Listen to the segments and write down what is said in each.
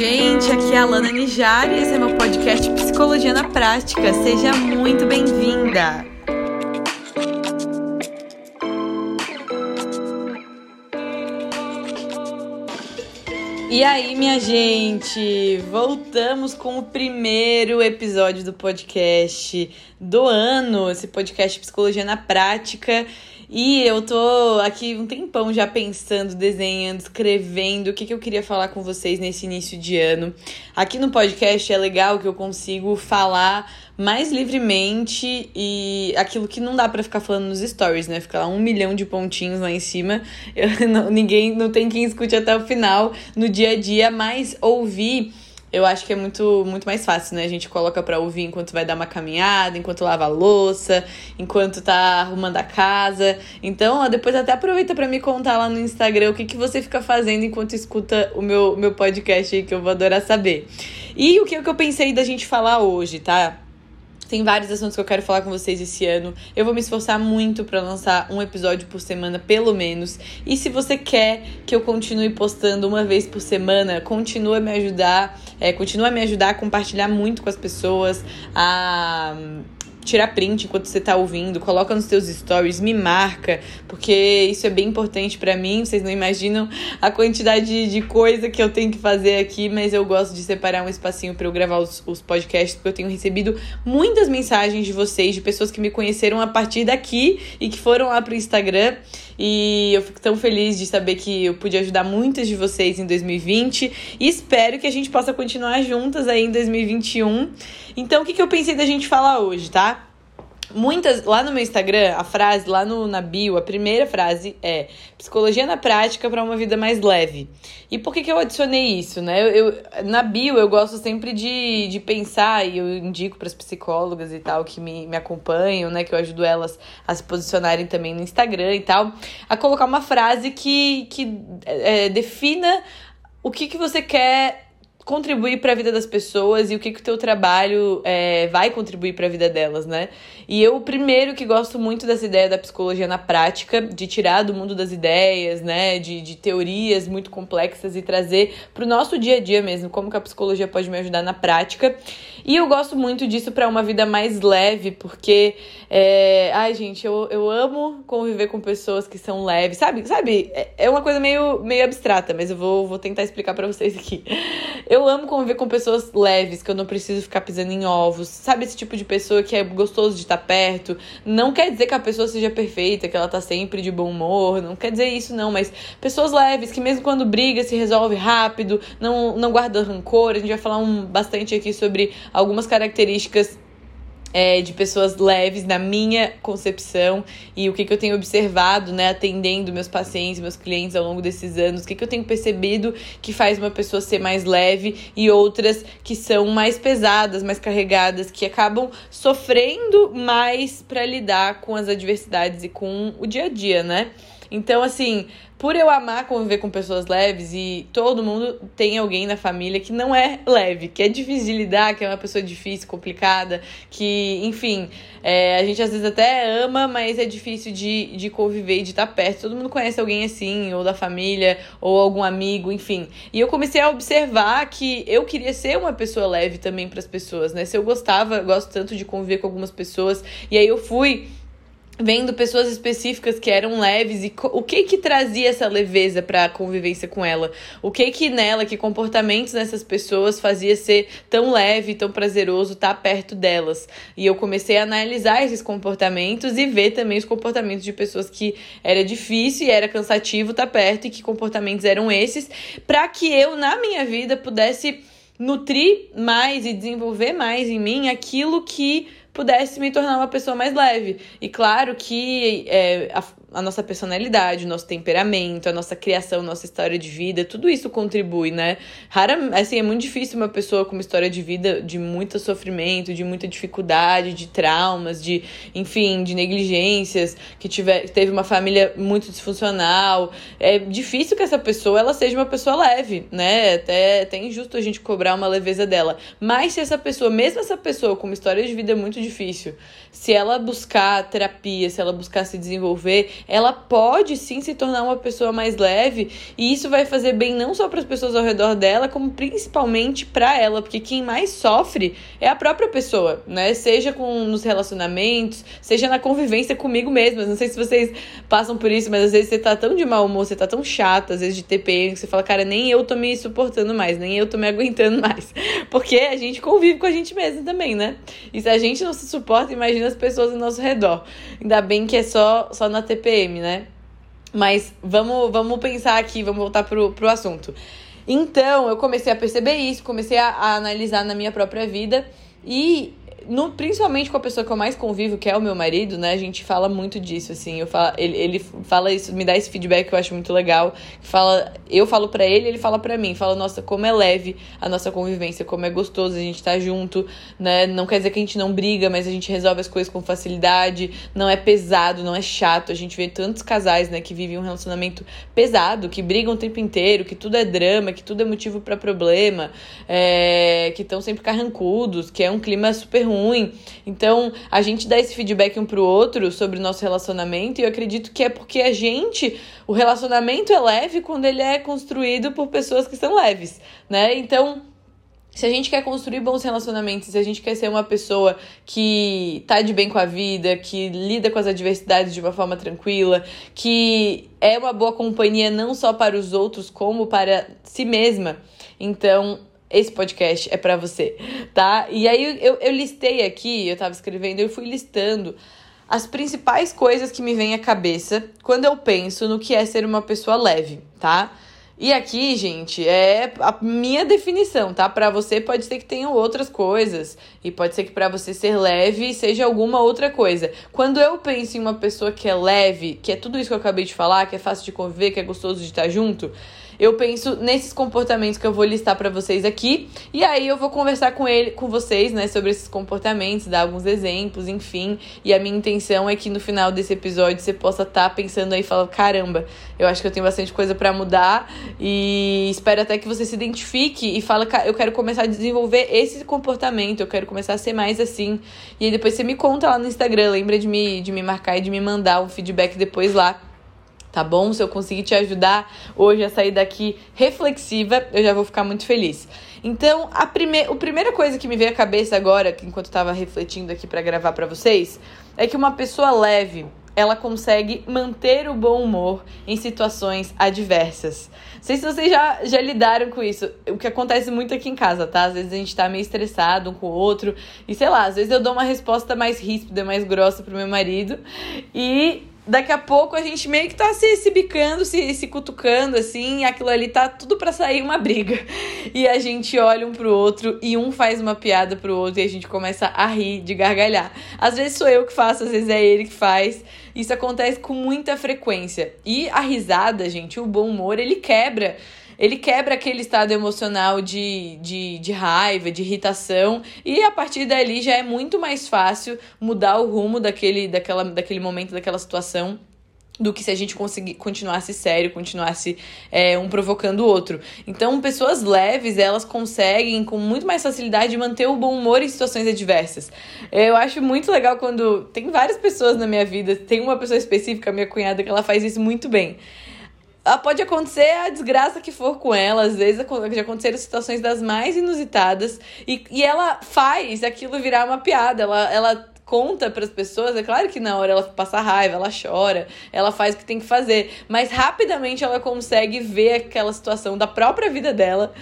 gente, aqui é a Alana Nijari, esse é meu podcast Psicologia na Prática. Seja muito bem-vinda! E aí, minha gente, voltamos com o primeiro episódio do podcast do ano, esse podcast Psicologia na Prática. E eu tô aqui um tempão já pensando, desenhando, escrevendo o que, que eu queria falar com vocês nesse início de ano. Aqui no podcast é legal que eu consigo falar mais livremente e aquilo que não dá para ficar falando nos stories, né? Ficar lá um milhão de pontinhos lá em cima. Eu, não, ninguém, não tem quem escute até o final no dia a dia, mas ouvir eu acho que é muito, muito mais fácil, né? A gente coloca pra ouvir enquanto vai dar uma caminhada, enquanto lava a louça, enquanto tá arrumando a casa. Então, ó, depois até aproveita para me contar lá no Instagram o que, que você fica fazendo enquanto escuta o meu, meu podcast aí, que eu vou adorar saber. E o que, o que eu pensei da gente falar hoje, tá? Tem vários assuntos que eu quero falar com vocês esse ano. Eu vou me esforçar muito para lançar um episódio por semana, pelo menos. E se você quer que eu continue postando uma vez por semana, continua a me ajudar, é, continua a me ajudar a compartilhar muito com as pessoas, a tirar print enquanto você tá ouvindo, coloca nos seus stories, me marca, porque isso é bem importante para mim. Vocês não imaginam a quantidade de coisa que eu tenho que fazer aqui, mas eu gosto de separar um espacinho para eu gravar os, os podcasts, porque eu tenho recebido muitas mensagens de vocês, de pessoas que me conheceram a partir daqui e que foram lá pro Instagram. E eu fico tão feliz de saber que eu pude ajudar muitas de vocês em 2020 e espero que a gente possa continuar juntas aí em 2021. Então, o que, que eu pensei da gente falar hoje, tá? Muitas, lá no meu Instagram, a frase, lá no, na bio, a primeira frase é psicologia na prática para uma vida mais leve. E por que, que eu adicionei isso, né? Eu, eu, na bio eu gosto sempre de, de pensar, e eu indico para as psicólogas e tal que me, me acompanham, né? Que eu ajudo elas a se posicionarem também no Instagram e tal, a colocar uma frase que, que é, defina o que, que você quer contribuir para a vida das pessoas e o que, que o teu trabalho é, vai contribuir para a vida delas, né? E eu, primeiro, que gosto muito dessa ideia da psicologia na prática, de tirar do mundo das ideias, né? De, de teorias muito complexas e trazer para o nosso dia a dia mesmo, como que a psicologia pode me ajudar na prática. E eu gosto muito disso para uma vida mais leve, porque, é... ai, gente, eu, eu amo conviver com pessoas que são leves, sabe? Sabe? É, é uma coisa meio, meio abstrata, mas eu vou, vou tentar explicar para vocês aqui. Eu amo conviver com pessoas leves, que eu não preciso ficar pisando em ovos. Sabe esse tipo de pessoa que é gostoso de estar perto? Não quer dizer que a pessoa seja perfeita, que ela tá sempre de bom humor, não quer dizer isso não, mas pessoas leves, que mesmo quando briga se resolve rápido, não, não guarda rancor. A gente vai falar um, bastante aqui sobre algumas características é, de pessoas leves na minha concepção e o que, que eu tenho observado, né, atendendo meus pacientes, meus clientes ao longo desses anos, o que, que eu tenho percebido que faz uma pessoa ser mais leve e outras que são mais pesadas, mais carregadas, que acabam sofrendo mais para lidar com as adversidades e com o dia a dia, né? Então, assim, por eu amar conviver com pessoas leves e todo mundo tem alguém na família que não é leve, que é difícil de lidar, que é uma pessoa difícil, complicada, que, enfim, é, a gente às vezes até ama, mas é difícil de, de conviver e de estar perto. Todo mundo conhece alguém assim, ou da família, ou algum amigo, enfim. E eu comecei a observar que eu queria ser uma pessoa leve também para as pessoas, né? Se eu gostava, gosto tanto de conviver com algumas pessoas, e aí eu fui vendo pessoas específicas que eram leves e o que que trazia essa leveza para a convivência com ela? O que que nela, que comportamentos nessas pessoas fazia ser tão leve, tão prazeroso estar tá perto delas? E eu comecei a analisar esses comportamentos e ver também os comportamentos de pessoas que era difícil e era cansativo estar tá perto e que comportamentos eram esses, para que eu na minha vida pudesse nutrir mais e desenvolver mais em mim aquilo que pudesse me tornar uma pessoa mais leve. E claro que é, a, a, nossa personalidade, o nosso temperamento, a nossa criação, nossa história de vida, tudo isso contribui, né? Rara, assim, é muito difícil uma pessoa com uma história de vida de muito sofrimento, de muita dificuldade, de traumas, de, enfim, de negligências, que tiver, teve uma família muito disfuncional. É difícil que essa pessoa ela seja uma pessoa leve, né? Até, até injusto a gente cobrar uma leveza dela. Mas se essa pessoa, mesmo essa pessoa com uma história de vida muito difícil, se ela buscar terapia, se ela buscar se desenvolver, ela pode sim se tornar uma pessoa mais leve e isso vai fazer bem não só para as pessoas ao redor dela, como principalmente para ela, porque quem mais sofre é a própria pessoa, né? Seja com nos relacionamentos, seja na convivência comigo mesma. Não sei se vocês passam por isso, mas às vezes você tá tão de mau humor, você tá tão chata, às vezes de TPM, que você fala, cara, nem eu tô me suportando mais, nem eu tô me aguentando mais. Porque a gente convive com a gente mesmo também, né? E se a gente não se suporta, imagina as pessoas ao nosso redor. Ainda bem que é só, só na TPM, né? Mas vamos, vamos pensar aqui, vamos voltar pro, pro assunto. Então, eu comecei a perceber isso, comecei a, a analisar na minha própria vida e no, principalmente com a pessoa que eu mais convivo, que é o meu marido, né? A gente fala muito disso, assim. Eu falo, ele, ele fala isso, me dá esse feedback que eu acho muito legal. Fala, eu falo para ele, ele fala para mim. Fala, nossa, como é leve a nossa convivência, como é gostoso a gente tá junto, né? Não quer dizer que a gente não briga, mas a gente resolve as coisas com facilidade. Não é pesado, não é chato. A gente vê tantos casais, né, que vivem um relacionamento pesado, que brigam o tempo inteiro, que tudo é drama, que tudo é motivo para problema, é, que estão sempre carrancudos, que é um clima super ruim. Então, a gente dá esse feedback um pro outro sobre o nosso relacionamento, e eu acredito que é porque a gente, o relacionamento é leve quando ele é construído por pessoas que são leves, né? Então, se a gente quer construir bons relacionamentos, se a gente quer ser uma pessoa que tá de bem com a vida, que lida com as adversidades de uma forma tranquila, que é uma boa companhia não só para os outros, como para si mesma. Então, esse podcast é para você, tá? E aí eu, eu listei aqui, eu tava escrevendo, eu fui listando as principais coisas que me vêm à cabeça quando eu penso no que é ser uma pessoa leve, tá? E aqui, gente, é a minha definição, tá? Para você pode ser que tenham outras coisas e pode ser que para você ser leve seja alguma outra coisa. Quando eu penso em uma pessoa que é leve, que é tudo isso que eu acabei de falar, que é fácil de conviver, que é gostoso de estar junto, eu penso nesses comportamentos que eu vou listar para vocês aqui. E aí eu vou conversar com ele, com vocês, né, sobre esses comportamentos, dar alguns exemplos, enfim. E a minha intenção é que no final desse episódio você possa estar tá pensando aí e falar: caramba, eu acho que eu tenho bastante coisa para mudar. E espero até que você se identifique e fala: eu quero começar a desenvolver esse comportamento, eu quero começar a ser mais assim. E aí depois você me conta lá no Instagram, lembra de me, de me marcar e de me mandar um feedback depois lá tá bom? Se eu conseguir te ajudar hoje a sair daqui reflexiva, eu já vou ficar muito feliz. Então, a, prime a primeira coisa que me veio à cabeça agora, enquanto eu tava refletindo aqui para gravar para vocês, é que uma pessoa leve, ela consegue manter o bom humor em situações adversas. Não sei se vocês já, já lidaram com isso. O que acontece muito aqui em casa, tá? Às vezes a gente tá meio estressado um com o outro. E sei lá, às vezes eu dou uma resposta mais ríspida, mais grossa pro meu marido. E daqui a pouco a gente meio que tá se, se bicando, se, se cutucando, assim, aquilo ali tá tudo para sair uma briga. E a gente olha um pro outro e um faz uma piada pro outro e a gente começa a rir, de gargalhar. Às vezes sou eu que faço, às vezes é ele que faz. Isso acontece com muita frequência. E a risada, gente, o bom humor, ele quebra ele quebra aquele estado emocional de, de, de raiva, de irritação, e a partir dali já é muito mais fácil mudar o rumo daquele, daquela, daquele momento, daquela situação do que se a gente conseguir continuasse sério, continuasse é, um provocando o outro. Então, pessoas leves, elas conseguem com muito mais facilidade manter o bom humor em situações adversas. Eu acho muito legal quando tem várias pessoas na minha vida, tem uma pessoa específica, minha cunhada, que ela faz isso muito bem pode acontecer a desgraça que for com ela, às vezes já aconteceram situações das mais inusitadas e, e ela faz aquilo virar uma piada, ela, ela conta para as pessoas, é claro que na hora ela passa raiva, ela chora, ela faz o que tem que fazer, mas rapidamente ela consegue ver aquela situação da própria vida dela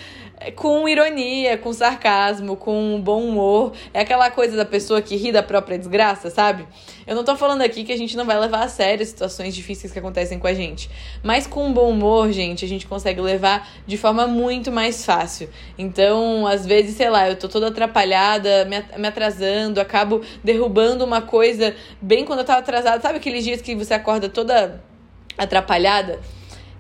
com ironia, com sarcasmo, com bom humor. É aquela coisa da pessoa que ri da própria desgraça, sabe? Eu não tô falando aqui que a gente não vai levar a sério situações difíceis que acontecem com a gente. Mas com bom humor, gente, a gente consegue levar de forma muito mais fácil. Então, às vezes, sei lá, eu tô toda atrapalhada, me atrasando, acabo derrubando uma coisa bem quando eu tava atrasada. Sabe aqueles dias que você acorda toda atrapalhada?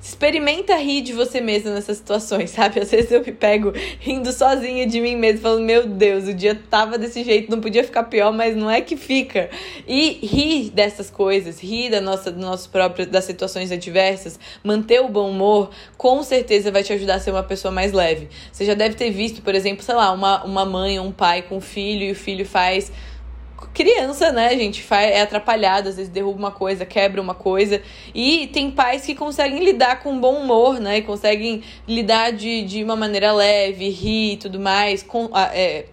Experimenta rir de você mesmo nessas situações, sabe? Às vezes eu me pego rindo sozinha de mim mesmo, falando: Meu Deus, o dia tava desse jeito, não podia ficar pior, mas não é que fica. E rir dessas coisas, rir da nossa, do nosso próprio, das situações adversas, manter o bom humor, com certeza vai te ajudar a ser uma pessoa mais leve. Você já deve ter visto, por exemplo, sei lá, uma, uma mãe ou um pai com um filho e o filho faz criança, né, gente, é atrapalhada, às vezes derruba uma coisa, quebra uma coisa. E tem pais que conseguem lidar com bom humor, né? E conseguem lidar de, de uma maneira leve, rir e tudo mais. Com, é,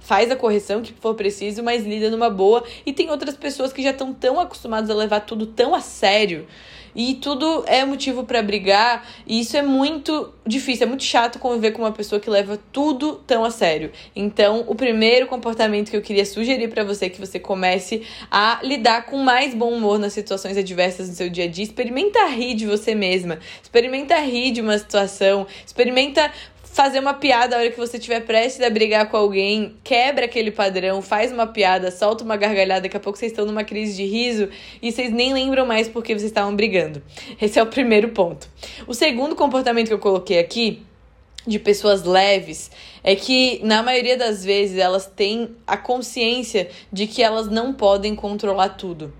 faz a correção que for preciso, mas lida numa boa. E tem outras pessoas que já estão tão acostumadas a levar tudo tão a sério e tudo é motivo para brigar, e isso é muito difícil, é muito chato conviver com uma pessoa que leva tudo tão a sério. Então, o primeiro comportamento que eu queria sugerir para você é que você comece a lidar com mais bom humor nas situações adversas no seu dia a dia. Experimenta rir de você mesma, experimenta rir de uma situação, experimenta fazer uma piada a hora que você estiver prestes a brigar com alguém, quebra aquele padrão, faz uma piada, solta uma gargalhada, daqui a pouco vocês estão numa crise de riso e vocês nem lembram mais porque vocês estavam brigando. Esse é o primeiro ponto. O segundo comportamento que eu coloquei aqui de pessoas leves é que na maioria das vezes elas têm a consciência de que elas não podem controlar tudo.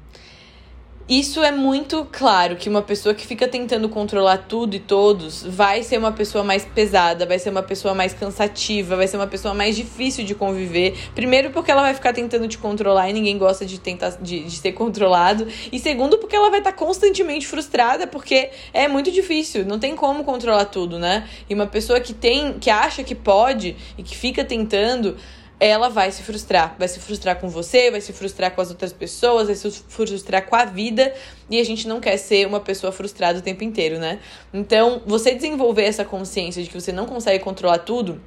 Isso é muito claro que uma pessoa que fica tentando controlar tudo e todos vai ser uma pessoa mais pesada, vai ser uma pessoa mais cansativa, vai ser uma pessoa mais difícil de conviver. Primeiro, porque ela vai ficar tentando te controlar e ninguém gosta de tentar de, de ser controlado. E segundo, porque ela vai estar constantemente frustrada, porque é muito difícil, não tem como controlar tudo, né? E uma pessoa que tem, que acha que pode e que fica tentando ela vai se frustrar. Vai se frustrar com você, vai se frustrar com as outras pessoas, vai se frustrar com a vida. E a gente não quer ser uma pessoa frustrada o tempo inteiro, né? Então, você desenvolver essa consciência de que você não consegue controlar tudo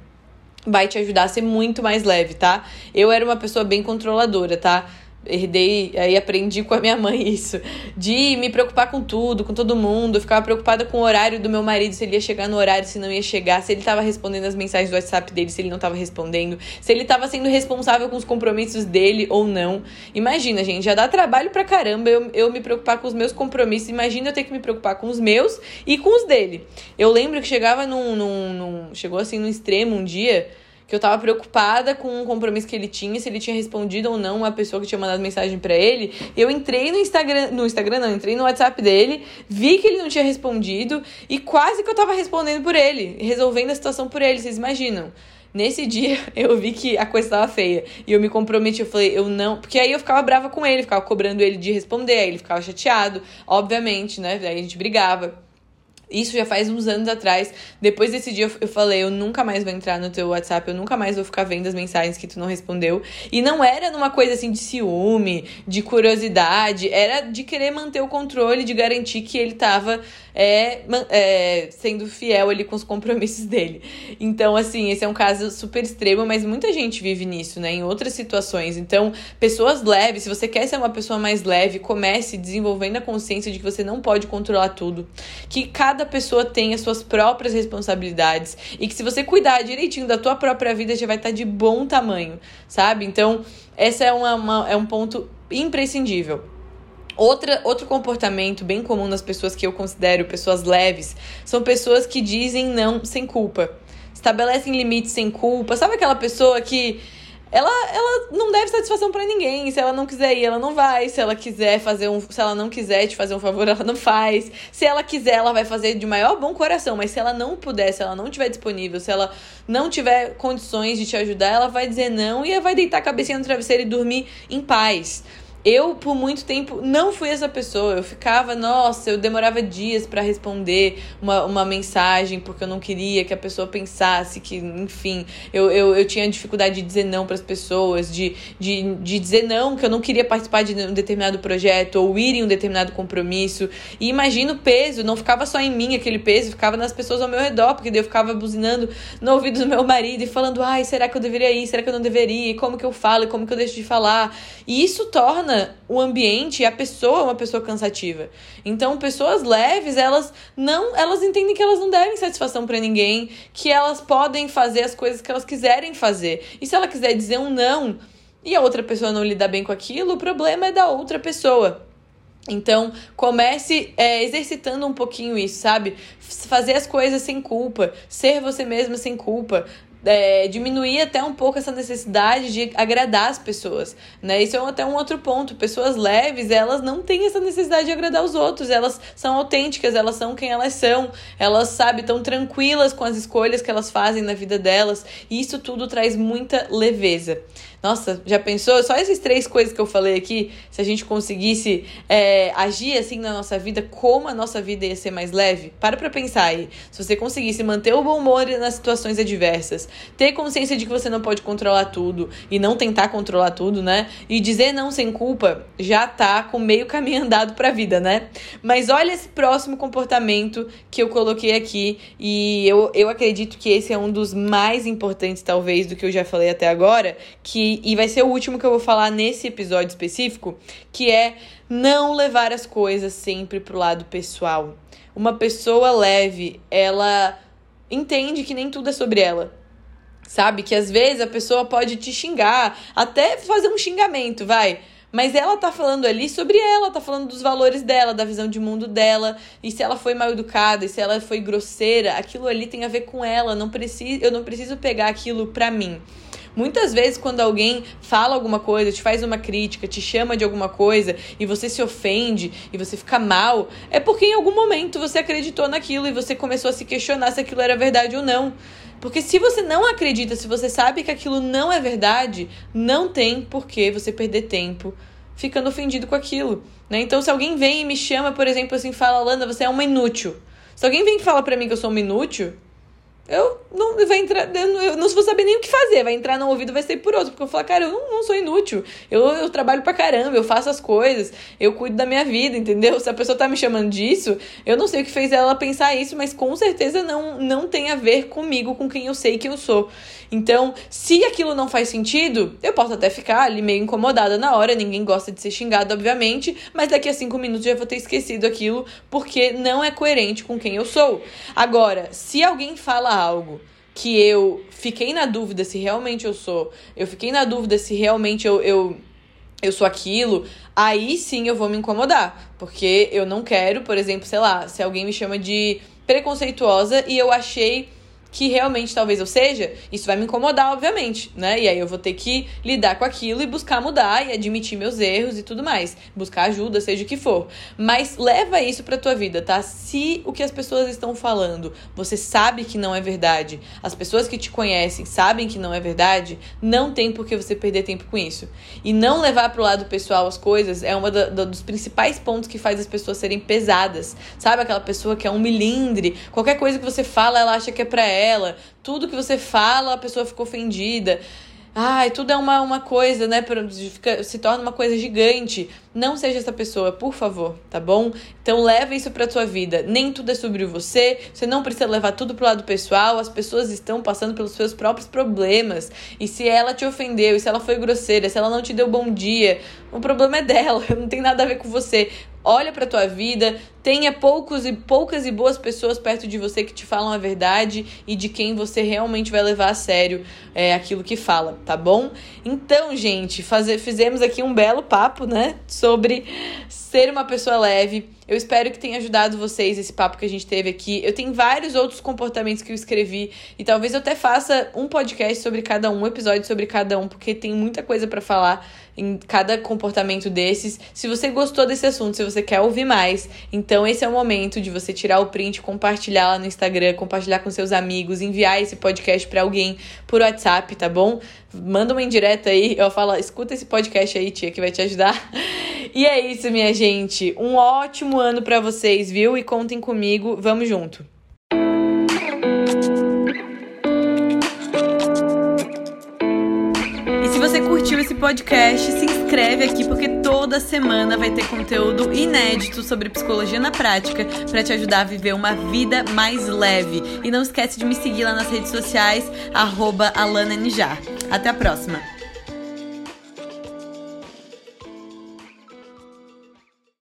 vai te ajudar a ser muito mais leve, tá? Eu era uma pessoa bem controladora, tá? Herdei, aí aprendi com a minha mãe isso, de me preocupar com tudo, com todo mundo, eu ficava preocupada com o horário do meu marido, se ele ia chegar no horário, se não ia chegar, se ele estava respondendo as mensagens do WhatsApp dele, se ele não estava respondendo, se ele estava sendo responsável com os compromissos dele ou não. Imagina, gente, já dá trabalho pra caramba eu, eu me preocupar com os meus compromissos, imagina eu ter que me preocupar com os meus e com os dele. Eu lembro que chegava num, num, num chegou assim no extremo um dia, que eu tava preocupada com o compromisso que ele tinha, se ele tinha respondido ou não a pessoa que tinha mandado mensagem para ele. Eu entrei no Instagram, no Instagram não, entrei no WhatsApp dele, vi que ele não tinha respondido e quase que eu tava respondendo por ele, resolvendo a situação por ele, vocês imaginam? Nesse dia eu vi que a coisa estava feia e eu me comprometi, eu falei, eu não, porque aí eu ficava brava com ele, ficava cobrando ele de responder, aí ele ficava chateado, obviamente, né? Aí a gente brigava. Isso já faz uns anos atrás. Depois desse dia eu falei, eu nunca mais vou entrar no teu WhatsApp, eu nunca mais vou ficar vendo as mensagens que tu não respondeu. E não era numa coisa assim de ciúme, de curiosidade, era de querer manter o controle, de garantir que ele tava é, é, sendo fiel ali com os compromissos dele. Então, assim, esse é um caso super extremo, mas muita gente vive nisso, né? Em outras situações. Então, pessoas leves, se você quer ser uma pessoa mais leve, comece desenvolvendo a consciência de que você não pode controlar tudo. Que cada pessoa tem as suas próprias responsabilidades. E que se você cuidar direitinho da tua própria vida, já vai estar de bom tamanho, sabe? Então, esse é, uma, uma é um ponto imprescindível. Outra, outro comportamento bem comum nas pessoas que eu considero pessoas leves são pessoas que dizem não sem culpa. Estabelecem limites sem culpa. Sabe aquela pessoa que ela, ela não deve satisfação para ninguém. Se ela não quiser ir, ela não vai. Se ela quiser fazer um. Se ela não quiser te fazer um favor, ela não faz. Se ela quiser, ela vai fazer de maior bom coração. Mas se ela não puder, se ela não tiver disponível, se ela não tiver condições de te ajudar, ela vai dizer não e vai deitar a cabecinha no travesseiro e dormir em paz. Eu, por muito tempo, não fui essa pessoa. Eu ficava, nossa, eu demorava dias para responder uma, uma mensagem, porque eu não queria que a pessoa pensasse que, enfim, eu, eu, eu tinha dificuldade de dizer não para as pessoas, de, de, de dizer não, que eu não queria participar de um determinado projeto ou ir em um determinado compromisso. E imagina o peso, não ficava só em mim aquele peso, ficava nas pessoas ao meu redor, porque daí eu ficava buzinando no ouvido do meu marido e falando, ai, será que eu deveria ir? Será que eu não deveria? Como que eu falo? Como que eu deixo de falar? E isso torna torna o ambiente e a pessoa uma pessoa cansativa. Então, pessoas leves, elas não, elas entendem que elas não devem satisfação para ninguém, que elas podem fazer as coisas que elas quiserem fazer. E se ela quiser dizer um não e a outra pessoa não lidar bem com aquilo, o problema é da outra pessoa. Então, comece é, exercitando um pouquinho isso, sabe? Fazer as coisas sem culpa, ser você mesma sem culpa, é, diminuir até um pouco essa necessidade de agradar as pessoas, né? Isso é até um outro ponto. Pessoas leves, elas não têm essa necessidade de agradar os outros, elas são autênticas, elas são quem elas são, elas, sabe, tão tranquilas com as escolhas que elas fazem na vida delas, e isso tudo traz muita leveza. Nossa, já pensou? Só essas três coisas que eu falei aqui, se a gente conseguisse é, agir assim na nossa vida, como a nossa vida ia ser mais leve? Para pra pensar aí. Se você conseguisse manter o bom humor nas situações adversas, ter consciência de que você não pode controlar tudo e não tentar controlar tudo, né? E dizer não sem culpa, já tá com meio caminho andado pra vida, né? Mas olha esse próximo comportamento que eu coloquei aqui e eu, eu acredito que esse é um dos mais importantes, talvez, do que eu já falei até agora, que e vai ser o último que eu vou falar nesse episódio específico, que é não levar as coisas sempre pro lado pessoal. Uma pessoa leve, ela entende que nem tudo é sobre ela. Sabe? Que às vezes a pessoa pode te xingar, até fazer um xingamento, vai. Mas ela tá falando ali sobre ela, tá falando dos valores dela, da visão de mundo dela. E se ela foi mal educada, e se ela foi grosseira, aquilo ali tem a ver com ela. Não preciso, eu não preciso pegar aquilo pra mim. Muitas vezes, quando alguém fala alguma coisa, te faz uma crítica, te chama de alguma coisa e você se ofende e você fica mal, é porque em algum momento você acreditou naquilo e você começou a se questionar se aquilo era verdade ou não. Porque se você não acredita, se você sabe que aquilo não é verdade, não tem por que você perder tempo ficando ofendido com aquilo. Né? Então, se alguém vem e me chama, por exemplo, assim, fala, Landa, você é uma inútil. Se alguém vem e fala pra mim que eu sou uma inútil, eu não vai entrar, eu não vou saber nem o que fazer, vai entrar no ouvido, vai sair por outro, porque eu falo, cara, eu não, não sou inútil, eu, eu trabalho pra caramba, eu faço as coisas, eu cuido da minha vida, entendeu? Se a pessoa tá me chamando disso, eu não sei o que fez ela pensar isso, mas com certeza não, não tem a ver comigo, com quem eu sei que eu sou. Então, se aquilo não faz sentido, eu posso até ficar ali meio incomodada na hora, ninguém gosta de ser xingado, obviamente, mas daqui a cinco minutos já vou ter esquecido aquilo, porque não é coerente com quem eu sou. Agora, se alguém fala algo que eu fiquei na dúvida se realmente eu sou, eu fiquei na dúvida se realmente eu, eu, eu sou aquilo, aí sim eu vou me incomodar. Porque eu não quero, por exemplo, sei lá, se alguém me chama de preconceituosa e eu achei que realmente talvez eu seja, isso vai me incomodar, obviamente, né? E aí eu vou ter que lidar com aquilo e buscar mudar e admitir meus erros e tudo mais. Buscar ajuda, seja o que for. Mas leva isso pra tua vida, tá? Se o que as pessoas estão falando, você sabe que não é verdade, as pessoas que te conhecem sabem que não é verdade, não tem por que você perder tempo com isso. E não levar pro lado pessoal as coisas é um dos principais pontos que faz as pessoas serem pesadas. Sabe aquela pessoa que é um milindre, qualquer coisa que você fala, ela acha que é pra ela tudo que você fala, a pessoa fica ofendida. Ai, tudo é uma, uma coisa, né? Fica, se torna uma coisa gigante. Não seja essa pessoa, por favor, tá bom? Então leva isso pra tua vida. Nem tudo é sobre você. Você não precisa levar tudo pro lado pessoal. As pessoas estão passando pelos seus próprios problemas. E se ela te ofendeu, e se ela foi grosseira, se ela não te deu bom dia, o problema é dela. Não tem nada a ver com você olha para tua vida, tenha poucos e poucas e boas pessoas perto de você que te falam a verdade e de quem você realmente vai levar a sério é, aquilo que fala, tá bom? Então, gente, fazer, fizemos aqui um belo papo, né, sobre ser uma pessoa leve. Eu espero que tenha ajudado vocês esse papo que a gente teve aqui. Eu tenho vários outros comportamentos que eu escrevi e talvez eu até faça um podcast sobre cada um, um episódio sobre cada um, porque tem muita coisa para falar em cada comportamento desses. Se você gostou desse assunto, se você quer ouvir mais, então esse é o momento de você tirar o print, compartilhar lá no Instagram, compartilhar com seus amigos, enviar esse podcast para alguém por WhatsApp, tá bom? Manda uma indireta aí, eu falo, escuta esse podcast aí, tia, que vai te ajudar. E é isso, minha gente. Um ótimo ano para vocês, viu? E contem comigo, vamos junto. Podcast, se inscreve aqui porque toda semana vai ter conteúdo inédito sobre psicologia na prática para te ajudar a viver uma vida mais leve. E não esquece de me seguir lá nas redes sociais, arroba Até a próxima!